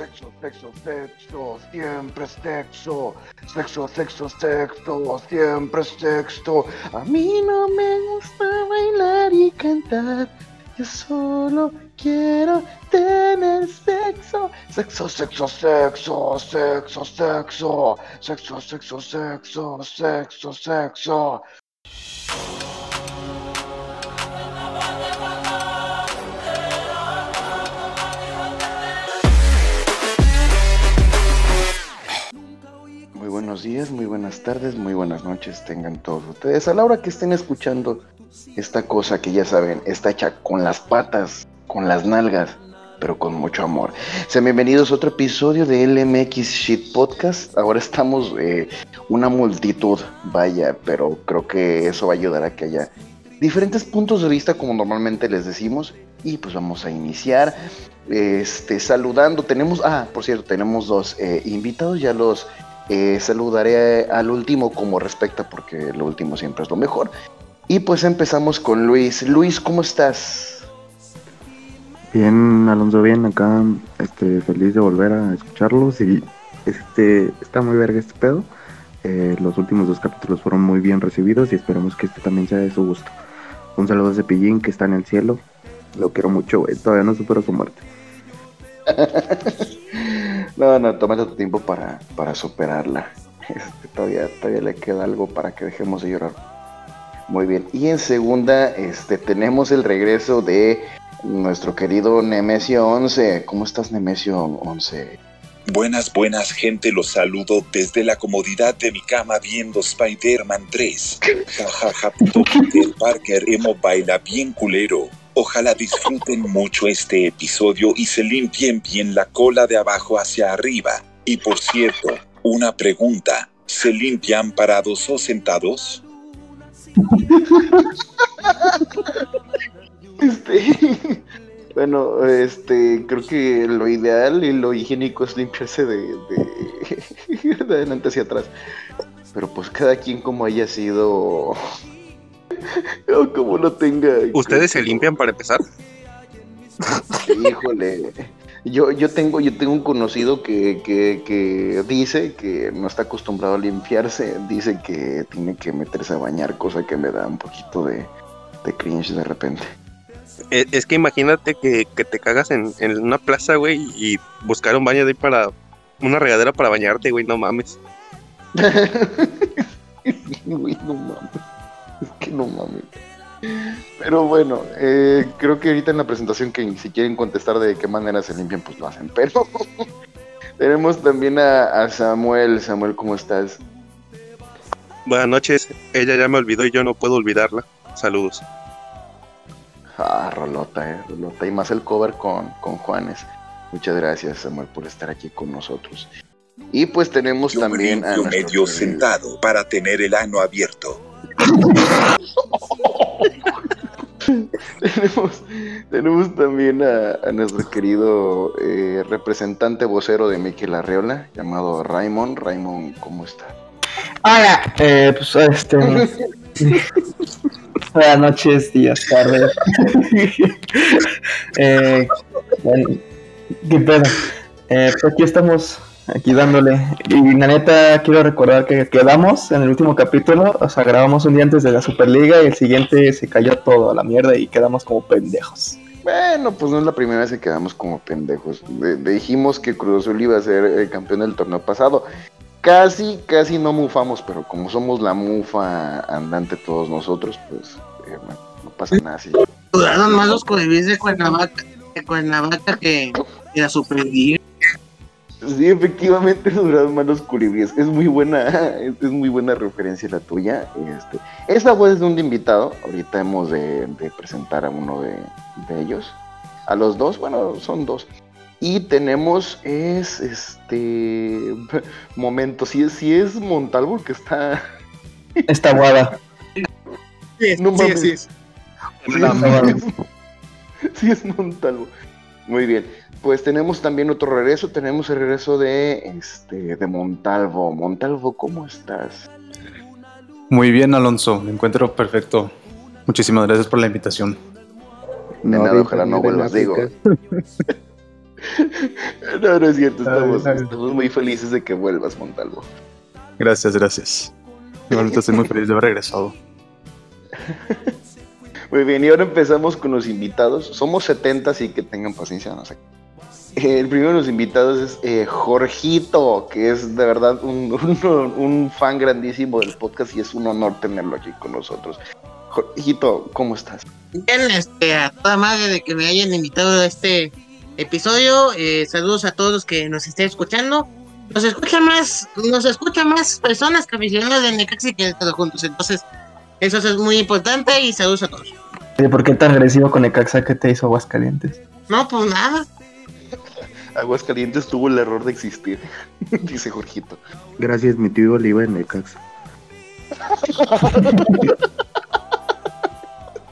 sexo, sexo, sexo, siempre sexo. Sexo, sexo, sexo, siempre es sexo. A mí no me gusta bailar y cantar. Yo solo quiero tener sexo. Sexo, sexo, sexo, sexo, sexo. Sexo, sexo, sexo, sexo, sexo. Muy buenas tardes, muy buenas noches tengan todos ustedes. A la hora que estén escuchando esta cosa que ya saben, está hecha con las patas, con las nalgas, pero con mucho amor. Sean bienvenidos a otro episodio de LMX Shit Podcast. Ahora estamos eh, una multitud, vaya, pero creo que eso va a ayudar a que haya diferentes puntos de vista como normalmente les decimos. Y pues vamos a iniciar este, saludando. Tenemos, ah, por cierto, tenemos dos eh, invitados, ya los eh, saludaré al último como respecta porque lo último siempre es lo mejor. Y pues empezamos con Luis. Luis, ¿cómo estás? Bien, Alonso, bien, acá, este, feliz de volver a escucharlos y este, está muy verga este pedo. Eh, los últimos dos capítulos fueron muy bien recibidos y esperamos que este también sea de su gusto. Un saludo a Cepillín que está en el cielo. Lo quiero mucho, güey. Todavía no supero su muerte. no, no, tómate tu tiempo para, para superarla. Este, todavía, todavía le queda algo para que dejemos de llorar. Muy bien. Y en segunda, este, tenemos el regreso de nuestro querido Nemesio 11. ¿Cómo estás, Nemesio 11? Buenas, buenas, gente. Los saludo desde la comodidad de mi cama viendo Spider-Man 3. Jajaja, puto Peter Parker, emo baila bien culero. Ojalá disfruten mucho este episodio y se limpien bien la cola de abajo hacia arriba. Y por cierto, una pregunta. ¿Se limpian parados o sentados? Este, bueno, este, creo que lo ideal y lo higiénico es limpiarse de, de, de adelante hacia atrás. Pero pues cada quien como haya sido como lo tenga. ¿Ustedes se limpian para empezar? Híjole. Yo, yo tengo, yo tengo un conocido que, que, que dice que no está acostumbrado a limpiarse, dice que tiene que meterse a bañar, cosa que me da un poquito de, de cringe de repente. Es, es que imagínate que, que te cagas en, en, una plaza, güey, y buscar un baño de ahí para. Una regadera para bañarte, güey, no mames. Güey, no mames. Es que no mames. Pero bueno, eh, creo que ahorita en la presentación que si quieren contestar de qué manera se limpian, pues lo hacen. Pero tenemos también a, a Samuel. Samuel, ¿cómo estás? Buenas noches. Ella ya me olvidó y yo no puedo olvidarla. Saludos. Ah, Rolota, eh, Rolota. Y más el cover con, con Juanes. Muchas gracias, Samuel, por estar aquí con nosotros. Y pues tenemos Yo también me nuestro medio querido- sentado para tener el ano abierto. Tenemos, tenemos también a, a nuestro querido eh, representante vocero de Miquel Arreola, llamado Raymond. Raymond, ¿cómo está? Hola, eh, pues este. Buenas noches, días, tardes. eh, bueno, ¿Qué pedo? Eh, pues aquí estamos, aquí dándole. Y la neta, quiero recordar que quedamos en el último capítulo. O sea, grabamos un día antes de la Superliga y el siguiente se cayó todo a la mierda y quedamos como pendejos. Bueno, pues no es la primera vez que quedamos como pendejos. De- dijimos que Cruz Azul iba a ser el campeón del torneo pasado. Casi, casi no mufamos, pero como somos la mufa andante todos nosotros, pues eh, bueno, no pasa nada así. Duraron más los colibríes de Cuernavaca, de Cuernavaca que, que la Superliga. Sí, efectivamente duraron más los colibríes. Es muy buena, es, es muy buena referencia la tuya. Este, esta voz es de un invitado. Ahorita hemos de, de presentar a uno de, de ellos. A los dos, bueno, son dos. Y tenemos es este momento, si es, si es Montalvo que está. Esta guada. Sí, No sí, sí. Sí, es- sí es Montalvo. Muy bien. Pues tenemos también otro regreso. Tenemos el regreso de este de Montalvo. Montalvo, ¿cómo estás? Muy bien, Alonso. Me encuentro perfecto. Muchísimas gracias por la invitación. De nada, ojalá no vuelvas, digo. No, no es cierto, estamos, Ay, ay. estamos muy felices de que vuelvas, Montalvo. Gracias, gracias. Igualmente estoy muy feliz de haber regresado. Muy bien, y ahora empezamos con los invitados. Somos 70, así que tengan paciencia, no sé. Eh, El primero de los invitados es eh, Jorgito, que es de verdad un, un- un fan grandísimo del podcast y es un honor tenerlo aquí con nosotros. Jorgito, ¿cómo estás? Bien, este, a toda madre de que me hayan invitado a este episodio. Eh, saludos a todos los que nos estén escuchando. Nos escuchan más, nos escuchan más personas que aficionados de Necaxi que todos juntos. Entonces, eso es muy importante y saludos a todos. ¿Por qué tan agresivo con Necaxa que te hizo Aguascalientes? No, pues nada. Aguascalientes tuvo el error de existir, dice Jorgito. Gracias, mi tío Oliva en Necax.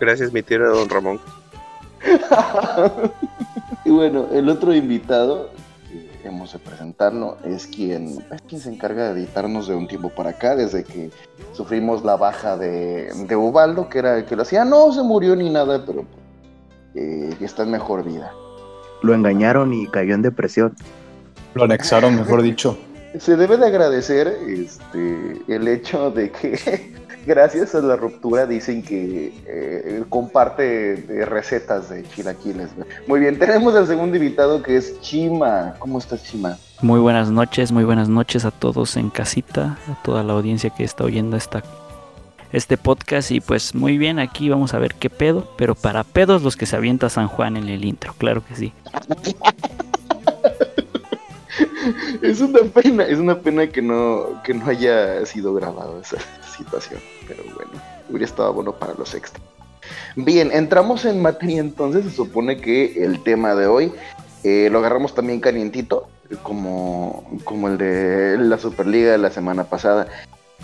Gracias, mi tío don Ramón. y bueno, el otro invitado que hemos de presentarlo es quien, es quien se encarga de editarnos de un tiempo para acá, desde que sufrimos la baja de, de Ubaldo, que era el que lo hacía. No se murió ni nada, pero eh, está en mejor vida. Lo engañaron y cayó en depresión. Lo anexaron, mejor dicho. Se debe de agradecer este, el hecho de que gracias a la ruptura dicen que eh, comparte recetas de chilaquiles. Muy bien, tenemos al segundo invitado que es Chima. ¿Cómo estás, Chima? Muy buenas noches, muy buenas noches a todos en casita, a toda la audiencia que está oyendo esta, este podcast. Y pues muy bien, aquí vamos a ver qué pedo, pero para pedos los que se avienta San Juan en el intro, claro que sí. Es una pena, es una pena que no, que no haya sido grabado esa situación. Pero bueno, hubiera estado bueno para los extras. Bien, entramos en materia entonces. Se supone que el tema de hoy eh, lo agarramos también calientito, como, como el de la Superliga de la semana pasada.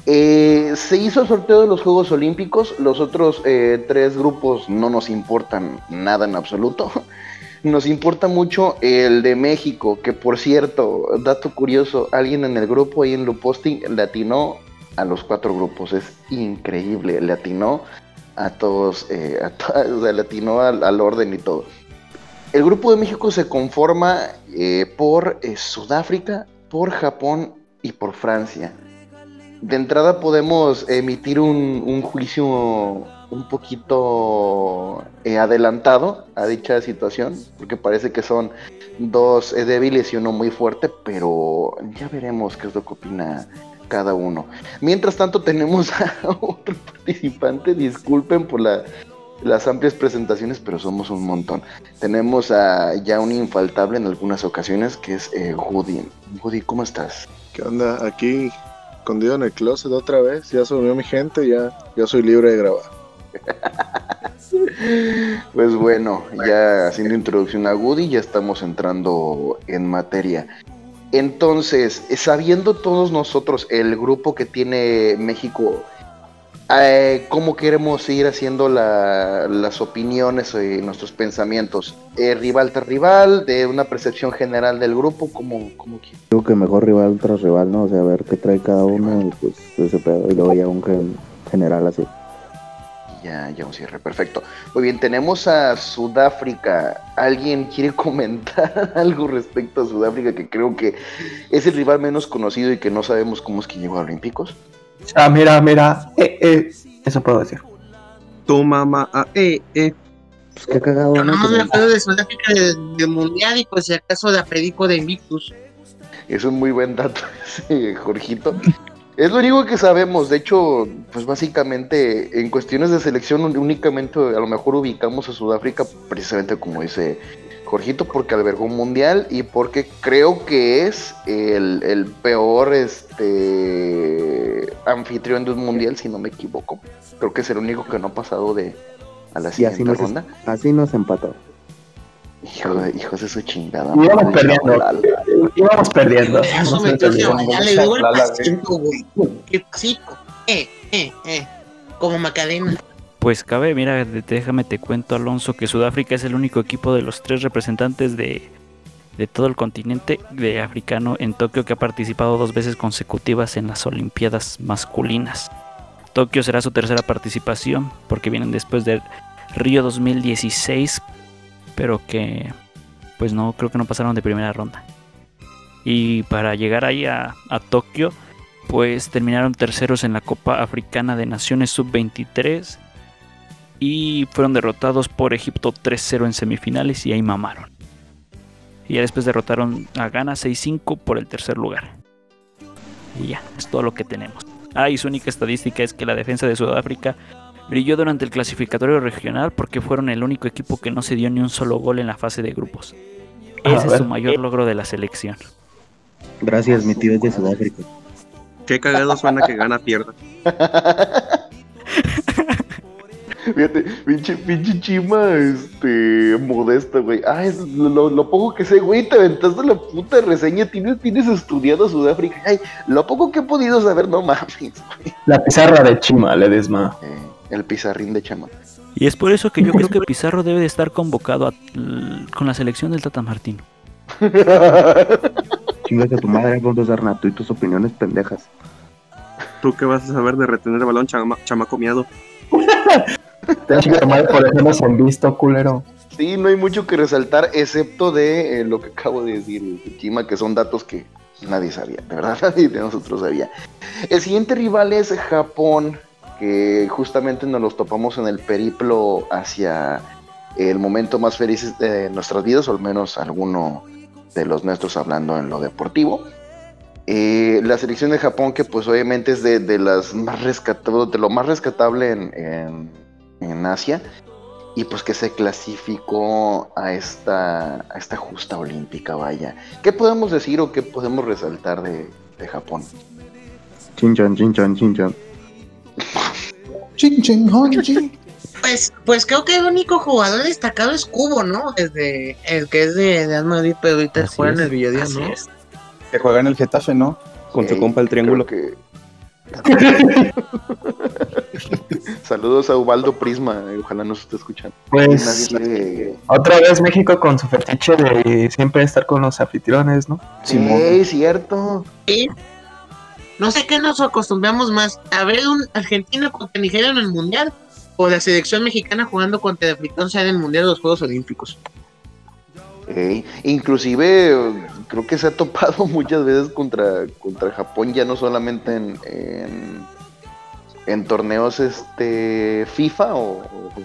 Eh, se hizo el sorteo de los Juegos Olímpicos. Los otros eh, tres grupos no nos importan nada en absoluto. Nos importa mucho el de México, que por cierto, dato curioso, alguien en el grupo ahí en lo posting le atinó a los cuatro grupos. Es increíble, le atinó a todos, eh, a to- o sea, le atinó al, al orden y todo. El grupo de México se conforma por Sudáfrica, por Japón y por Francia. De entrada podemos emitir un, juicio un poquito eh, adelantado a dicha situación, porque parece que son dos eh, débiles y uno muy fuerte, pero ya veremos qué es lo que opina cada uno. Mientras tanto tenemos a otro participante, disculpen por la- las amplias presentaciones, pero somos un montón. Tenemos a ya un infaltable en algunas ocasiones, que es eh. Woody, ¿cómo estás? ¿Qué onda? Aquí escondido en el closet otra vez. Ya se unió mi gente, ya, ya soy libre de grabar. Pues bueno, ya haciendo introducción a Woody, ya estamos entrando en materia. Entonces, sabiendo todos nosotros el grupo que tiene México, eh, ¿cómo queremos ir haciendo la- las opiniones y nuestros pensamientos? Eh, ¿Rival tras rival? ¿De una percepción general del grupo? ¿Cómo, cómo quieres? Digo que mejor rival tras rival, ¿no? O sea, a ver qué trae cada uno y pues ese pedo. Y luego ya un gen- general así. Ya, ya un cierre, perfecto. Muy bien, tenemos a Sudáfrica. ¿Alguien quiere comentar algo respecto a Sudáfrica que creo que es el rival menos conocido y que no sabemos cómo es que llegó a Olímpicos? Ah, mira, mira. Eh, eh, eso puedo decir. Tu mamá, ah, eh, eh. Pues qué cagado, ¿no? No me acuerdo de Sudáfrica del, del Mundial y pues si acaso la predico de Invictus. Es un muy buen dato ese, Jorgito. Es lo único que sabemos. De hecho, pues básicamente en cuestiones de selección únicamente a lo mejor ubicamos a Sudáfrica precisamente como dice Jorgito porque albergó un mundial y porque creo que es el, el peor este anfitrión de un mundial si no me equivoco. Creo que es el único que no ha pasado de a la Y así siguiente nos, ronda. así nos empató. Hijo de, hijos de su chingada. Madre, perdiendo. Íbamos perdiendo. Eso No me olviden. bailarle luego el pasito, güey. Qué pasito. Eh, eh, eh. Como Macadena. Pues cabe, mira, déjame te cuento Alonso que Sudáfrica es el único equipo de los tres representantes de, de todo el continente de africano en Tokio que ha participado dos veces consecutivas en las Olimpiadas masculinas. Tokio será su tercera participación porque vienen después de Río 2016, pero que pues no, creo que no pasaron de primera ronda. Y para llegar ahí a, a Tokio, pues terminaron terceros en la Copa Africana de Naciones Sub-23 y fueron derrotados por Egipto 3-0 en semifinales y ahí mamaron. Y ya después derrotaron a Ghana 6-5 por el tercer lugar. Y ya, es todo lo que tenemos. Ah, y su única estadística es que la defensa de Sudáfrica brilló durante el clasificatorio regional porque fueron el único equipo que no se dio ni un solo gol en la fase de grupos. A Ese es su mayor logro de la selección. Gracias, mi tío es de Sudáfrica. Qué cagado suena que gana pierda. Fíjate, pinche, pinche chima, este, modesta, güey. Ah, es lo, lo poco que sé, güey, te aventaste la puta reseña, tienes, tienes estudiado Sudáfrica. Ay, lo poco que he podido saber, no mames, güey. La pizarra de Chima, le desma. Eh, el pizarrín de chama. Y es por eso que yo creo que Pizarro debe de estar convocado a- con la selección del Tata Martino. Chingas a tu madre, Sarna, tú y tus opiniones pendejas. ¿Tú qué vas a saber de retener el balón, chama, chamaco miado? Te tu madre por dejarnos en visto, culero. Sí, no hay mucho que resaltar, excepto de eh, lo que acabo de decir, Chima, que son datos que nadie sabía, de verdad, nadie de nosotros sabía. El siguiente rival es Japón, que justamente nos los topamos en el periplo hacia el momento más feliz de nuestras vidas, o al menos alguno de los nuestros hablando en lo deportivo. Eh, la selección de Japón, que pues obviamente es de, las más rescatables, de lo más rescatable en- en Asia, y pues que se clasificó a esta, a esta justa olímpica, vaya. ¿Qué podemos decir o qué podemos resaltar de, de Japón? Chinchan, chinchan, chinchan. Chin, chin, honchi. Pues, pues creo que el único jugador destacado es Cubo, ¿no? Desde el que es de, de Madrid, pero ahorita Así juega es, en el Villadía, así ¿no? es. Que juega en el Getafe, ¿no? Con su Ey, compa el triángulo. que- Saludos a Ubaldo Prisma, eh, ojalá nos esté escuchando. Pues Nadie quiere- otra vez México con su fetiche de siempre estar con los anfitriones, ¿no? Sí, cierto. Y no sé qué nos acostumbramos más, a ver un Argentina contra Nigeria en el Mundial o la selección mexicana jugando contra el africano sea en el Mundial de los Juegos Olímpicos. Inclusive creo que se ha topado muchas veces contra, contra Japón, ya no solamente en, en, en torneos este FIFA o,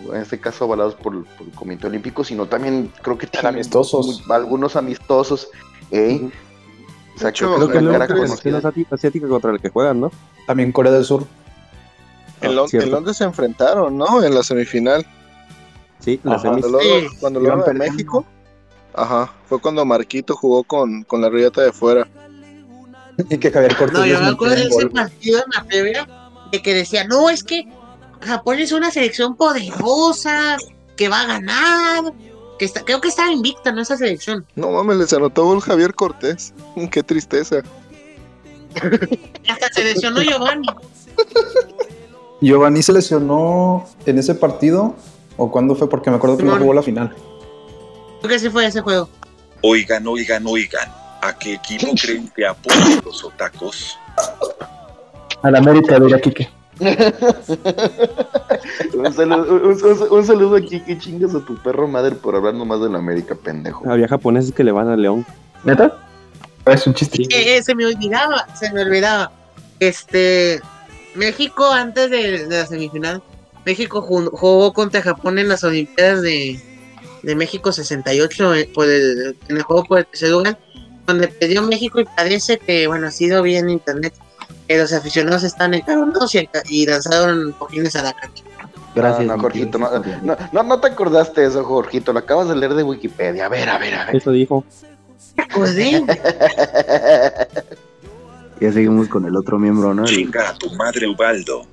o en este caso avalados por, por el Comité Olímpico, sino también creo que tienen amistosos. muy- algunos amistosos. ey. O sea, hecho, creo que cara. Es la asiática contra la que juegan, ¿no? También Corea del Sur. En, Ah, cierto. en Londres se enfrentaron, ¿no? En la semifinal. Sí, la Ajá. semis. Cuando lo, Sí. cuando lo perdiendo. México. Ajá. Fue cuando Marquito jugó con, con la riata de fuera. Y que Javier Cortés. No, yo me acuerdo de ese partido en la previa de que decía, no, es que Japón es una selección poderosa, que va a ganar, que está, creo que estaba invicta, ¿no? Esa selección. No mames, les anotó gol Javier Cortés. Qué tristeza. Hasta se lesionó Giovanni. Giovanni se lesionó en ese partido. ¿O cuándo fue? Porque me acuerdo que no jugó la final. Creo que sí fue ese juego. Oigan, oigan, oigan. ¿A qué equipo creen que apoyan los otacos? Al América de Kike. un, saludo, un- un- un saludo aquí, que chingas a tu perro madre por hablar nomás de la América, pendejo. Había japoneses que le van a León. ¿Neta? Es un chiste. Eh, eh, se me olvidaba, se me olvidaba. Este, México antes de, de la semifinal, México ju- jugó contra Japón en las Olimpiadas de, de México 68 eh, por el, en el juego por el tercer lugar, donde perdió México y parece que, bueno, ha sido bien en internet, que los aficionados están encabronados y, y lanzaron cojines a la cancha. Gracias. No, Jorgito, no, no, no, no te acordaste de eso, Jorgito, lo acabas de leer de Wikipedia. A ver, a ver, a ver. Eso dijo. Pues sí, Ya seguimos con el otro miembro, ¿no? Chinga a tu madre, Ubaldo.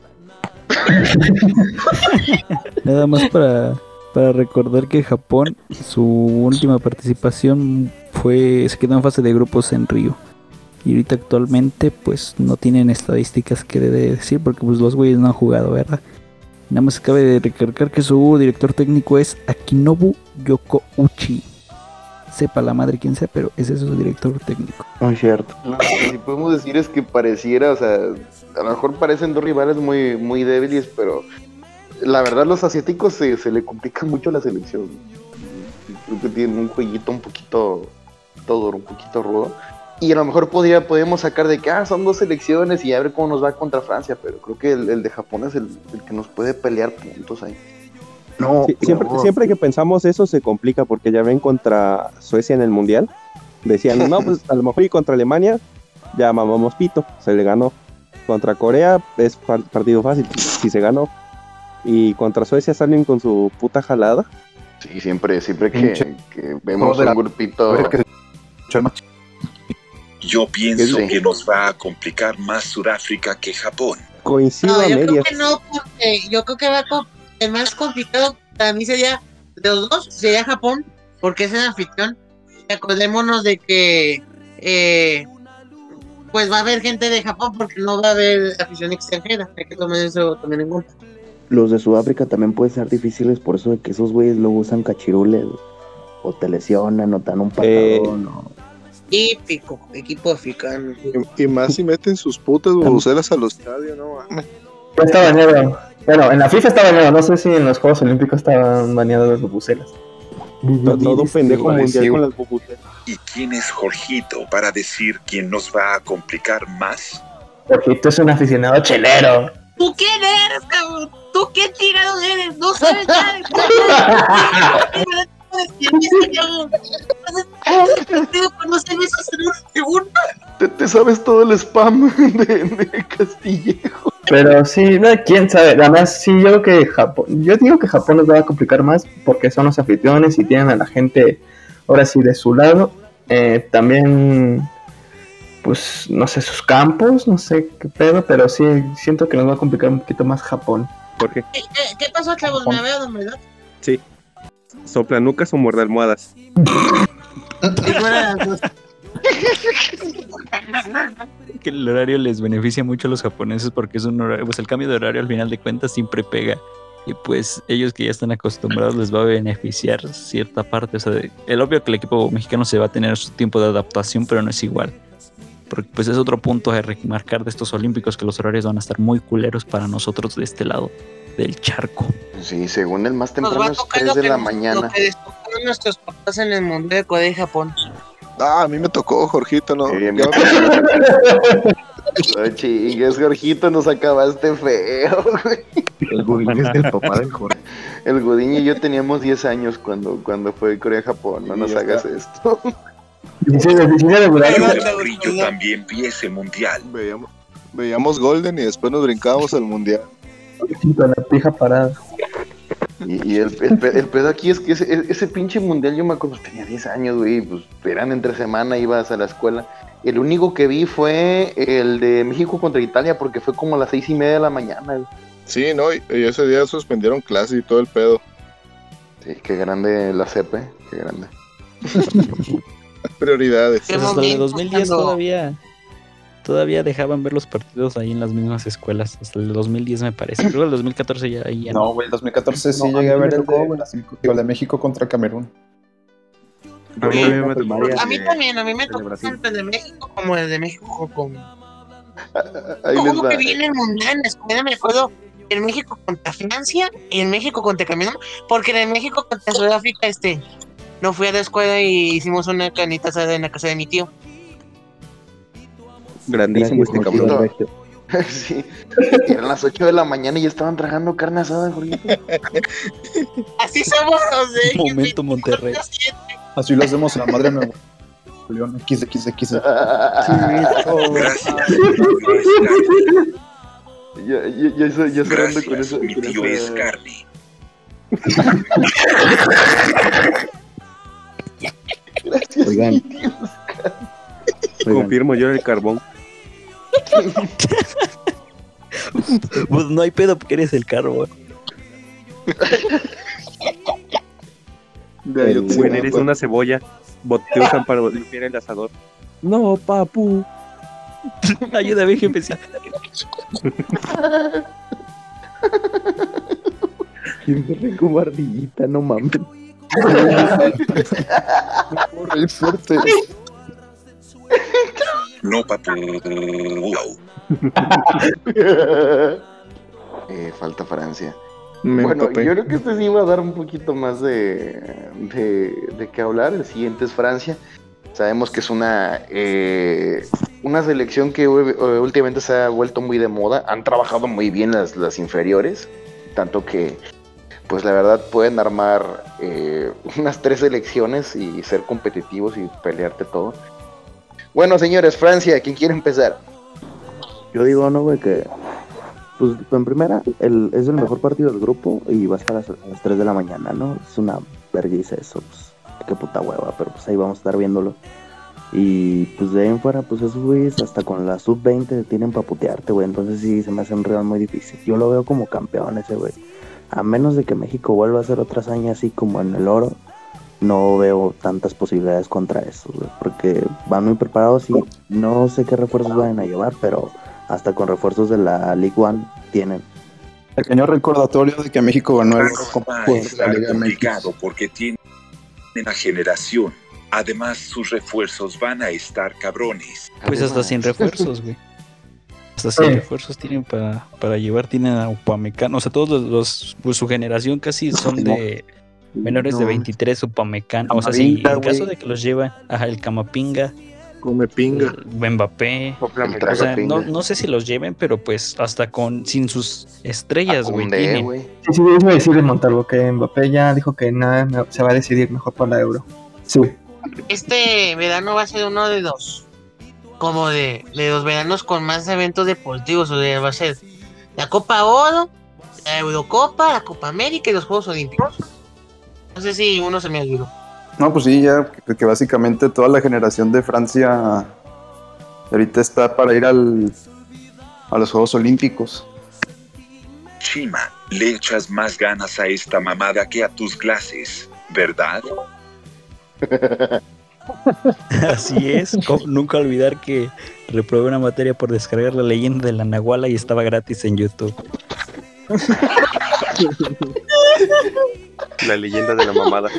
Nada más para, para recordar que Japón, su última participación fue, se quedó en fase de grupos en Río. Y ahorita actualmente pues no tienen estadísticas que debe decir porque pues los güeyes no han jugado, ¿verdad? Nada más cabe de recalcar que su director técnico es Akinobu Yokouchi. Sepa la madre quién sea, pero ese es su director técnico. Muy cierto. Lo que sí podemos decir es que pareciera, o sea, a lo mejor parecen dos rivales muy, muy débiles, pero la verdad los asiáticos se, se le complican mucho la selección. Creo que tienen un jueguito un poquito, todo duro, un poquito rudo. Y a lo mejor podría, podemos sacar de que, ah, son dos selecciones y a ver cómo nos va contra Francia, pero creo que el, el de Japón es el, el que nos puede pelear puntos ahí. No, Sí, siempre, siempre que pensamos eso se complica porque ya ven contra Suecia en el Mundial. Decían, no, pues a lo mejor y contra Alemania ya mamamos pito, se le ganó. Contra Corea es par- partido fácil, si se ganó. Y contra Suecia salen con su puta jalada. Sí, siempre, siempre que, vemos un grupito. que- Yo pienso que nos va a complicar más Sudáfrica que Japón. Coincido No, a yo creo que no, porque yo creo que va com- el más complicado para mí sería, de los dos, sería Japón, porque es el anfitrión. Y acordémonos de que, eh, pues va a haber gente de Japón porque no va a haber afición extranjera. Hay que tomar eso también en cuenta. Los de Sudáfrica también pueden ser difíciles por eso de que esos güeyes luego usan cachirules o te lesionan o te dan un Eh, patadón. o- Típico, equipo africano. Y, y más si meten sus putas bubucelas a los estadios, no mames. Ya está baneado. Bueno, en la FIFA está baneado. No sé si en los Juegos Olímpicos estaban baneados las bubucelas. To- Todo pendejo mundial con las bubucelas. ¿Y quién es Jorgito para decir quién nos va a complicar más? Jorgito es un aficionado chelero. ¿Tú quién eres, cabrón? ¿Tú qué tirado eres? No sabes nada. No sabes hacer un segundo. Te, te sabes todo el spam de, de Castillejo. Pero sí, no, quién sabe. Además, sí, yo creo que Japón. Yo digo que Japón nos va a complicar más porque son los anfitriones y tienen a la gente ahora sí de su lado. Eh, también, pues, no sé, sus campos, no sé qué pedo, pero sí, siento que nos va a complicar un poquito más Japón. Jorge, ¿Qué, qué, qué pasó, chavos? Me veo, ¿verdad? sí. ¿Sopla nucas o muerde almohadas? que el horario les beneficia mucho a los japoneses porque es un horario, pues el cambio de horario al final de cuentas siempre pega. Y pues ellos que ya están acostumbrados les va a beneficiar cierta parte. O sea, de- el obvio que el equipo mexicano se va a tener su tiempo de adaptación, pero no es igual. Porque pues es otro punto a remarcar de estos olímpicos que los horarios van a estar muy culeros para nosotros de este lado del charco. Sí, según el más temprano es tocar 3 lo de que, la nos- mañana. lo que nuestros papás en el mundo de Corea y Japón. Ah, a mí me tocó, Jorgito, no. Sí, bien, Ya bien. No chingues, Jorgito, nos acabaste feo. güey. El Godín es del papá del Jorge. El Godín y yo teníamos 10 años cuando, cuando fue Corea-Japón. No Sí, nos hagas está. esto. 16 de 16 de Pero julio. de Murillo también vi ese mundial. veíamos, veíamos Golden y después nos brincábamos al mundial. Con la pija parada. Y, y el, el, el pedo aquí es que ese, ese pinche mundial, yo me acuerdo, tenía 10 años, güey. Pues eran entre semana, ibas a la escuela. El único que vi fue el de México contra Italia, porque fue como a las seis y media de la mañana. güey. Sí, no, y, y ese día suspendieron clase y todo el pedo. Sí, qué grande la CP, qué grande. Prioridades. Pues hasta el de momento 2010 cuando- todavía todavía dejaban ver los partidos ahí en las mismas escuelas. Hasta el 2010 me parece. Creo que el 2014 ya ahí ya No, güey, el 2014 sí No, llegué a ver el de, digo, el de México contra Camerún. A mí me tocó. A mí también, a mí me tocó tanto el de México como el de México con... Ahí les ¿Cómo va. que viene el mundial en la escuela? Me acuerdo en México contra Francia y en México contra Camerún, porque en México contra Sudáfrica, este, no fui a la escuela y hicimos una canita asada en la casa de mi tío. Grandísimo este cabrón. Sí. Eran las 8 de la mañana y ya estaban tragando carne asada, Jorgito. Así somos los de Momento Monterrey. 24/7. Así lo hacemos en la madre Nuevo León. Gracias. Ya, ya, ya, ya, ya cerrando con Gracias, eso. mi con tío esa- es carne. Gracias, Oigan. Oigan, Confirmo yo el carbón. Pues no hay pedo porque eres el Güey, te- eres una cebolla. Te usan para limpiar el asador. No, papu. Ayúdame, jefe. siempre como ardillita, no mames. Reír fuerte. No, papu. Eh, falta Francia. Me bueno, empapé. yo creo que este sí va a dar un poquito más de, de, de qué hablar. El siguiente es Francia. Sabemos que es una, eh, una selección que eh, últimamente se ha vuelto muy de moda. Han trabajado muy bien las, las inferiores. Tanto que, pues la verdad, pueden armar eh, unas tres selecciones y ser competitivos y pelearte todo. Bueno, señores, Francia, ¿quién quiere empezar? Yo digo, no, güey, que. Pues en primera, el, es el mejor partido del grupo y va a estar a las, a las 3 de la mañana, ¿no? Es una vergüenza eso, pues. Qué puta hueva, pero pues ahí vamos a estar viéndolo. Y pues de ahí en fuera, pues esos güeyes hasta con la sub-20 tienen para putearte, güey. Entonces sí, se me hace un rival muy difícil. Yo lo veo como campeón ese, güey. A menos de que México vuelva a hacer otra hazaña así como en el oro, no veo tantas posibilidades contra eso. Porque van muy preparados y no sé qué refuerzos van a llevar, pero hasta con refuerzos de la League One tienen. Pequeño recordatorio de que México ganó el oro como Va a jugador de la Liga MX. complicado porque tienen una generación. Además, sus refuerzos van a estar cabrones. Pues hasta sin refuerzos, güey. Hasta sin refuerzos tienen para, para llevar, tienen a Upamecano. O sea, todos los, los- pues su generación casi son de menores de No. 23 Upamecano. O sea, si Camavinga, en caso de que los llevan, ajá, el Camapinga, Come pinga. Mbappé. O sea, no, no sé si los lleven, pero pues hasta con sin sus estrellas, güey. Sí, sí, déjame decirle Montalvo que Mbappé ya dijo que nada se va a decidir mejor para la Euro. Sí. Este verano va a ser uno de los como de, de los veranos con más eventos deportivos. O sea, va a ser la Copa Oro, la Eurocopa, la Copa América y los Juegos Olímpicos. No sé si uno se me olvidó. No, pues sí, ya que, que básicamente toda la generación de Francia ahorita está para ir al, a los Juegos Olímpicos. Chima, le echas más ganas a esta mamada que a tus clases, ¿verdad? Así es. nunca olvidar que reprobé una materia por descargar la leyenda de la Nahuala y estaba gratis en YouTube. La leyenda de la mamada.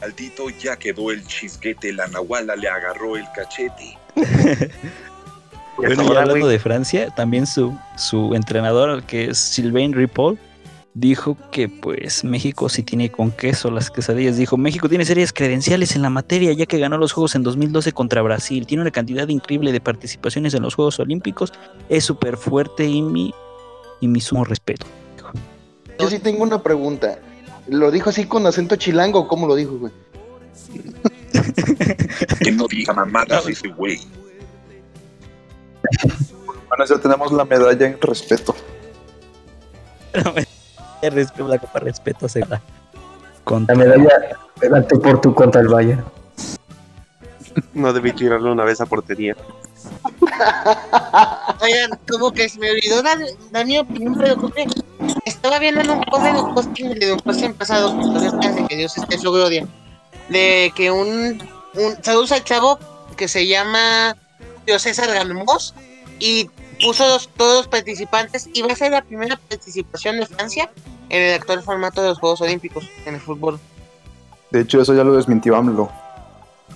Maldito ya quedó el chisguete, la nahuala le agarró el cachete. Bueno, y hablando de Francia, también su, su entrenador, que es Sylvain Ripoll, dijo que pues México sí tiene con queso las quesadillas. Dijo, México tiene serias credenciales en la materia, ya que ganó los Juegos en 2012 contra Brasil. Tiene una cantidad increíble de participaciones en los Juegos Olímpicos. Es súper fuerte y mi, y mi sumo respeto. Yo sí tengo una pregunta. ¿Lo dijo así con acento chilango o cómo lo dijo, güey? Que no diga mamadas ese güey. Bueno, ya tenemos la medalla en respeto. Respeto, la copa respeto se da. La Contra- medalla delante por tu contra el Bayern. No debí tirarle una vez a portería. Oigan, como que se me olvidó dar, dar mi opinión, pero creo que estaba viendo en un post de un posting de un posting pasado, que todavía hace que Dios esté su gloria, de que un, un saludos al chavo que se llama Dios César Galmos y puso todos los participantes y va a ser la primera participación de Francia en el actual formato de los Juegos Olímpicos en el fútbol. De hecho, eso ya lo desmintió AMLO.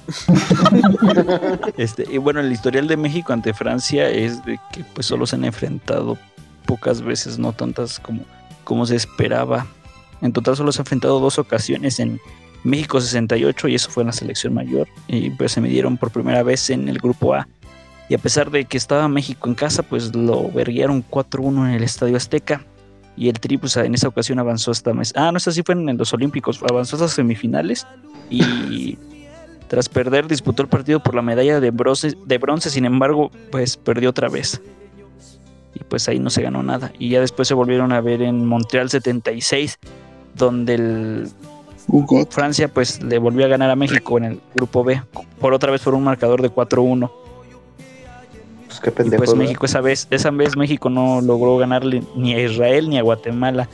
Este, y bueno, el historial de México ante Francia es de que pues solo se han enfrentado pocas veces, no tantas como, como se esperaba. En total solo se han enfrentado dos ocasiones en México 68 y eso fue en la selección mayor. Y pues se midieron por primera vez en el grupo A. Y a pesar de que estaba México en casa, pues lo verguieron 4-1 en el Estadio Azteca. Y el Tri, pues en esa ocasión avanzó hasta mes. Ah, no, eso sí fue en los Olímpicos. Avanzó hasta semifinales. Y tras perder, disputó el partido por la medalla de bronce, de bronce, sin embargo, pues perdió otra vez. Y pues ahí no se ganó nada. Y ya después se volvieron a ver en Montreal 76, donde el Francia pues le volvió a ganar a México en el grupo B, por otra vez por un marcador de 4-1. Pues qué Y pendejo. pues México esa vez, esa vez México no logró ganarle ni a Israel ni a Guatemala,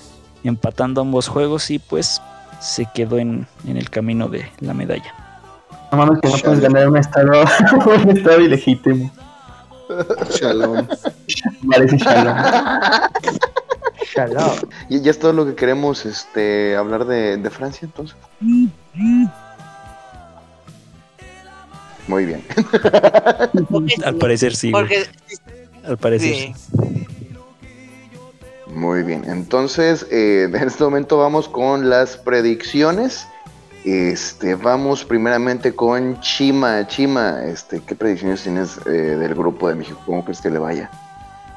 empatando ambos juegos y pues se quedó en, en el camino de la medalla. No mames, que no puedes ganar un estado, un estado ilegítimo. Shalom. Parece shalom. Shalom. Y ya es todo lo que queremos este, hablar de, de Francia, entonces. Muy bien. Al parecer sí. Porque Al parecer sí. sí. Muy bien, entonces eh, en este momento vamos con las predicciones. Este, vamos primeramente con Chima. Chima, este, ¿qué predicciones tienes eh, del grupo de México? ¿Cómo crees que le vaya?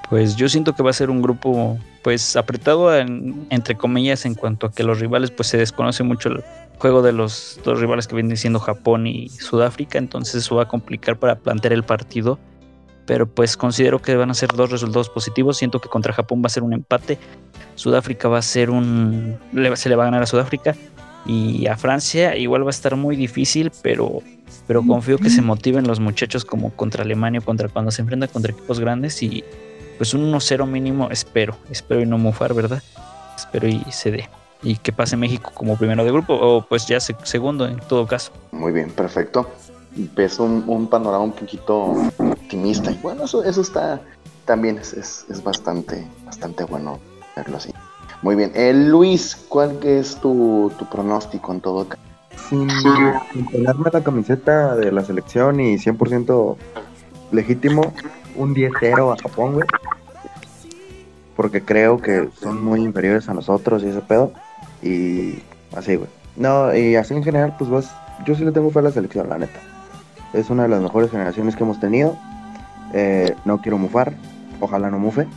Pues yo siento que va a ser un grupo pues apretado en- entre comillas en cuanto a que los rivales pues se desconoce mucho el juego de los dos rivales que vienen siendo Japón y Sudáfrica, entonces eso va a complicar para plantear el partido. Pero pues considero que van a ser dos resultados positivos. Siento que contra Japón va a ser un empate. Sudáfrica va a ser un. se le va a ganar a Sudáfrica. Y a Francia igual va a estar muy difícil, pero, pero confío que se motiven los muchachos como contra Alemania contra cuando se enfrentan contra equipos grandes. Y pues un 1-0 mínimo espero. Espero y no mofar, ¿verdad? Espero y se dé. Y que pase México como primero de grupo o pues ya se- segundo en todo caso. Muy bien, perfecto. Ves un, un panorama un poquito optimista. Y bueno, eso, eso está también es, es, es bastante, bastante bueno verlo así. Muy bien. Eh, Luis, ¿cuál es tu, tu pronóstico en todo caso? Sin, sin ponerme la camiseta de la selección y 100% legítimo, un 10-0 a Japón, güey. Porque creo que son muy inferiores a nosotros y ese pedo. Y así, güey. No, y así en general, pues vas, yo sí le tengo fe a la selección, la neta. Es una de las mejores generaciones que hemos tenido. Eh, no quiero mufar, ojalá no mufe.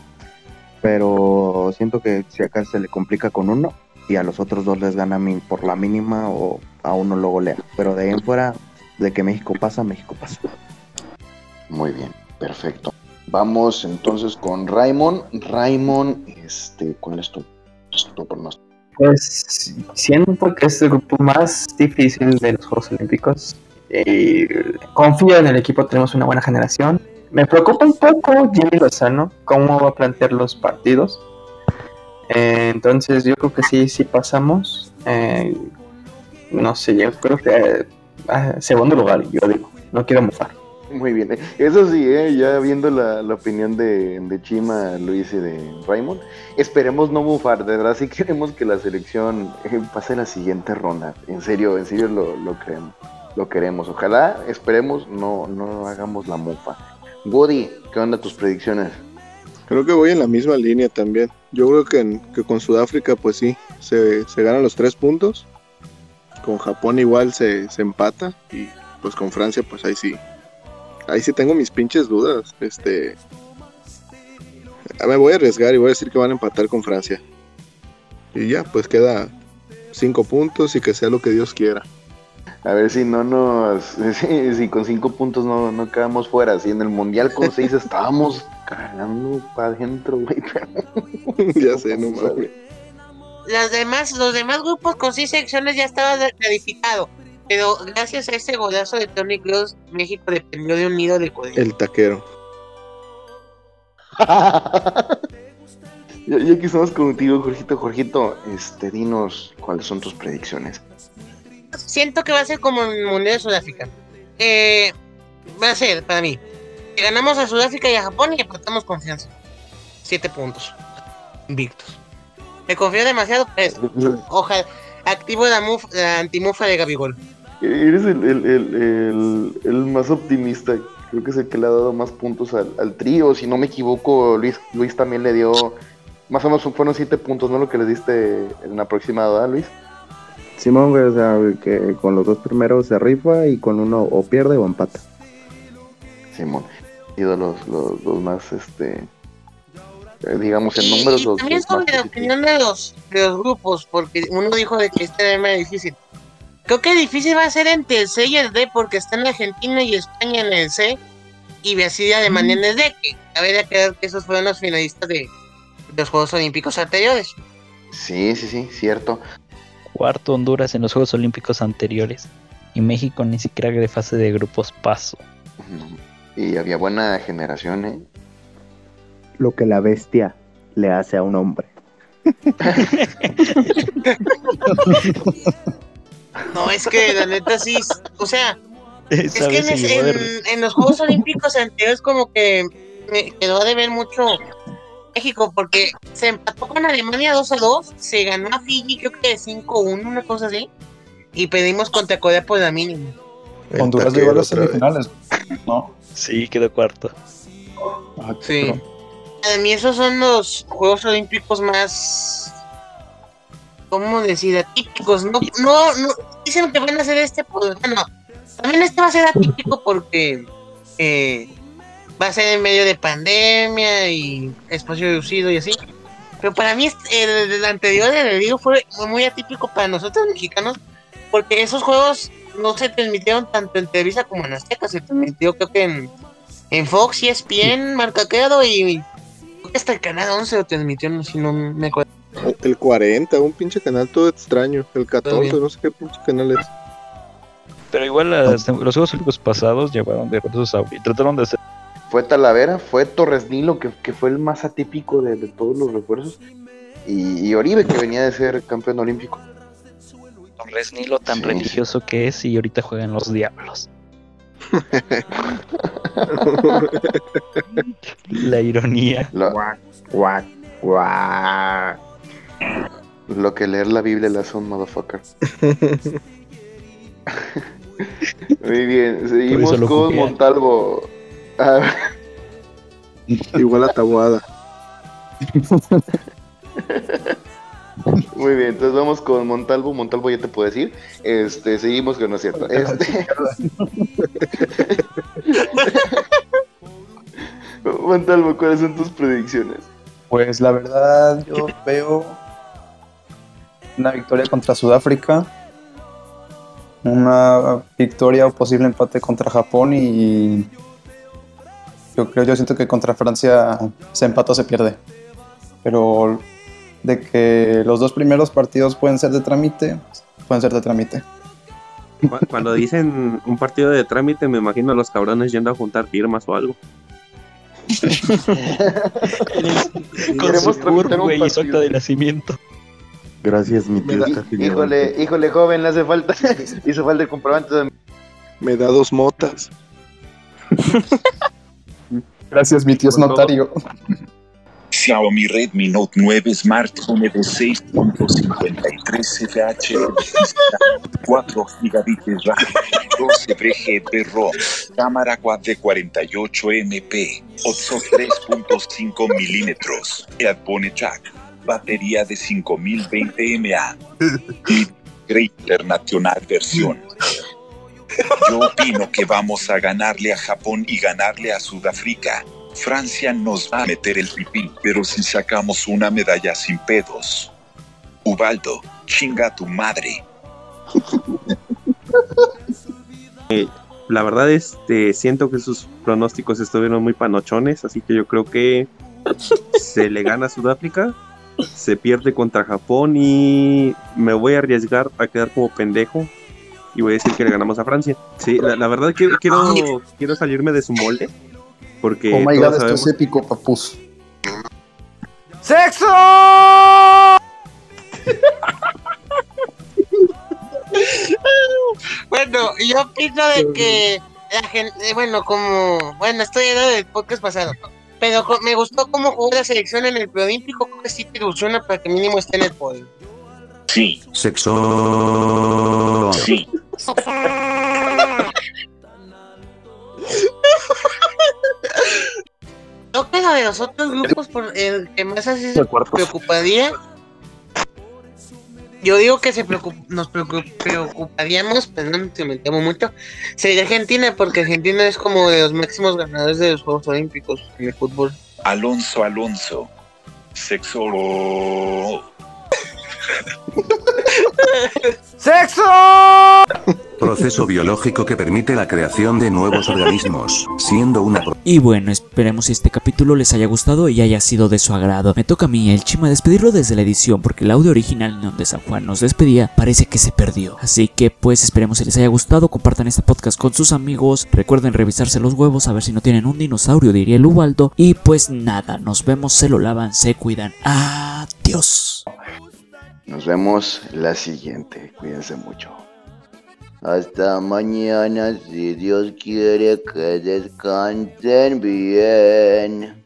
Pero siento que si acá se le complica con uno y a los otros dos les gana por la mínima o a uno lo golea. Pero de ahí en fuera, de que México pasa, México pasa. Muy bien, perfecto. Vamos entonces con Raymond. Raymond, este, ¿cuál es tu, tu pronóstico? Pues siento que es el grupo más difícil de los Juegos Olímpicos. Y confío en el equipo, tenemos una buena generación. Me preocupa un poco Jimmy Lozano, cómo va a plantear los partidos. Eh, entonces yo creo que sí, sí pasamos. Eh, no sé, yo creo que eh, ah, segundo lugar, yo digo. No quiero mofar. Muy bien, eh, eso sí, eh, ya viendo la, la opinión de, de Chima, Luis y de Raymond, esperemos no mufar, de verdad sí queremos que la selección eh, pase la siguiente ronda, en serio, en serio lo, lo creemos, lo queremos, ojalá, esperemos, no, no hagamos la mufa. Woody, ¿qué onda tus predicciones? Creo que voy en la misma línea también. Yo creo que, en- que con Sudáfrica, pues sí, se, se ganan los tres puntos. Con Japón igual se, se empata. Y pues con Francia, pues ahí sí. Ahí sí tengo mis pinches dudas. Este. Me voy a arriesgar y voy a decir que van a empatar con Francia. Y ya, pues queda cinco puntos y que sea lo que Dios quiera. A ver si no nos, si, si con cinco puntos no, no quedamos fuera, si en el Mundial con seis estábamos cagando para adentro, güey, pero... ya sé, no mames. Las demás, los demás grupos con seis secciones ya estaba clarificado. Pero gracias a ese golazo de Tony Kroos, México dependió de un nido de codeína. El taquero. Ya, ya que estamos contigo, Jorgito, Jorgito, este, dinos cuáles son tus predicciones. Siento que va a ser como el Mundial de Sudáfrica. Eh, va a ser, para mí, que ganamos a Sudáfrica y a Japón y aportamos confianza. Siete puntos. Invictos. Me confío demasiado, pues. Ojalá. Activo la, muf- la antimufa de Gabigol. Eres el, el, el, el- el más optimista, creo que es el que le ha dado más puntos al, al trío, si no me equivoco, Luis, Luis también le dio, más o menos fueron siete puntos, ¿no? Lo que le diste en aproximado, ¿verdad, Luis? Simón, güey, o sea, que con los dos primeros se rifa y con uno o pierde o empata. Simón, han sido los, los, los más, este, eh, digamos, en números, Y los, también los la opinión de los, de los grupos, porque uno dijo de que este era más difícil. Creo que difícil va a ser entre el C y el D, porque están Argentina y España en el C, y Brasil y Alemania en el D, que cabe aclarar que esos fueron los finalistas de los Juegos Olímpicos anteriores. Sí, sí, sí, cierto. Cuarto Honduras en los Juegos Olímpicos anteriores. Y México ni siquiera de fase de grupos paso. Y había buena generación, ¿eh? Lo que la bestia le hace a un hombre. No, es que la neta sí, o sea, es que en, en- en los Juegos Olímpicos anteriores como que me quedó de ver mucho México, porque se empató con Alemania 2 a 2, se ganó a Fiji creo que de 5-1, una cosa así, y pedimos contra Corea por la mínima. Honduras llegó a las semifinales, ¿no? Sí, quedó cuarto. Ah, Sí. pero- Para mí esos son los Juegos Olímpicos más... ¿Cómo decir? Atípicos. No, no, no. Dicen que van a ser este, pues bueno. También este va a ser atípico porque eh, va a ser en medio de pandemia y espacio reducido y así. Pero para mí este- el, el anterior, el digo, fue muy atípico para nosotros mexicanos porque esos juegos no se transmitieron tanto en Televisa como en Azteca. Se transmitió creo que en, en Fox, ESPN, Marcaqueado y hasta el Canal 11 lo transmitió, no, si no me acuerdo. El 40, un pinche canal todo extraño. El 14, bien. no sé qué pinche canal es. Pero igual las- los Juegos Olímpicos pasados llevaron de refuerzos a y trataron de hacer Fue Talavera, fue Torres Nilo, que, que fue el más atípico de, de todos los refuerzos. Y, y Oribe, que venía de ser campeón olímpico. Torres Nilo tan Sí. religioso que es y ahorita juegan los diablos. La ironía. Lo, lo que leer la Biblia le hace a un motherfucker. Muy bien, seguimos con. Montalvo. Ah, Igual a Tabuada. muy bien, entonces vamos con Montalvo. Montalvo ya te puedo decir. Este, seguimos que no es cierto. Este... Montalvo, ¿cuáles son tus predicciones? Pues la verdad, yo veo una victoria contra Sudáfrica, una victoria o posible empate contra Japón y yo creo, yo siento que contra Francia se empata o se pierde. Pero de que los dos primeros partidos pueden ser de trámite, pueden ser de trámite. Cu- Cuando dicen un partido de trámite, me imagino a los cabrones yendo a juntar firmas o algo. Con Queremos su tramitar CURP, un güey, y su partido. acta de nacimiento. Gracias, mi tío. Híjole, híjole, joven, le hace falta. Hizo falta el comprobante de Me da dos motas. Gracias, mi tío es notario. Xiaomi Redmi Note 9 Smartphone de 6.53 FH, 4 GB RAM, 12 VGB ROM, cámara quad de 48 MP, 3.5 milímetros, Headphone Jack, batería de 5020 mAh y Internacional versión. Yo opino que vamos a ganarle a Japón y ganarle a Sudáfrica. Francia nos va a meter el pipí, pero si sacamos una medalla sin pedos. Ubaldo, chinga tu madre. La verdad, este, siento que sus pronósticos estuvieron muy panochones, así que yo creo que se le gana a Sudáfrica, se pierde contra Japón y me voy a arriesgar a quedar como pendejo y voy a decir que le ganamos a Francia. Sí, la, la verdad quiero, quiero, quiero salirme de su molde, porque Oh my god, esto sabemos- es épico, papus. ¡Sexo! Bueno, yo opino de que la gente, bueno, como, bueno, estoy hablando del podcast pasado, pero me gustó cómo jugó la selección en el preolímpico, creo que sí te ilusiona para que mínimo esté en el podio. Sí, Sexo. sí. Creo que lo de los otros grupos, por el que más así se preocuparía, yo digo que se preocup- nos preocup- preocuparíamos, perdón si me temo mucho, sería Argentina, porque Argentina es como de los máximos ganadores de los Juegos Olímpicos en el fútbol. Alonso Alonso. Sexo. ¡Sexo! Proceso biológico que permite la creación de nuevos organismos, siendo una Y bueno, esperemos si este capítulo les haya gustado y haya sido de su agrado. Me toca a mí, el chima, despedirlo desde la edición porque el audio original en donde San Juan nos despedía parece que se perdió. Así que pues esperemos si les haya gustado, compartan este podcast con sus amigos, recuerden revisarse los huevos a ver si no tienen un dinosaurio, diría el Ubaldo. Y pues nada, nos vemos, se lo lavan, se cuidan. Adiós. Nos vemos la siguiente. Cuídense mucho. Hasta mañana, si Dios quiere que descansen bien.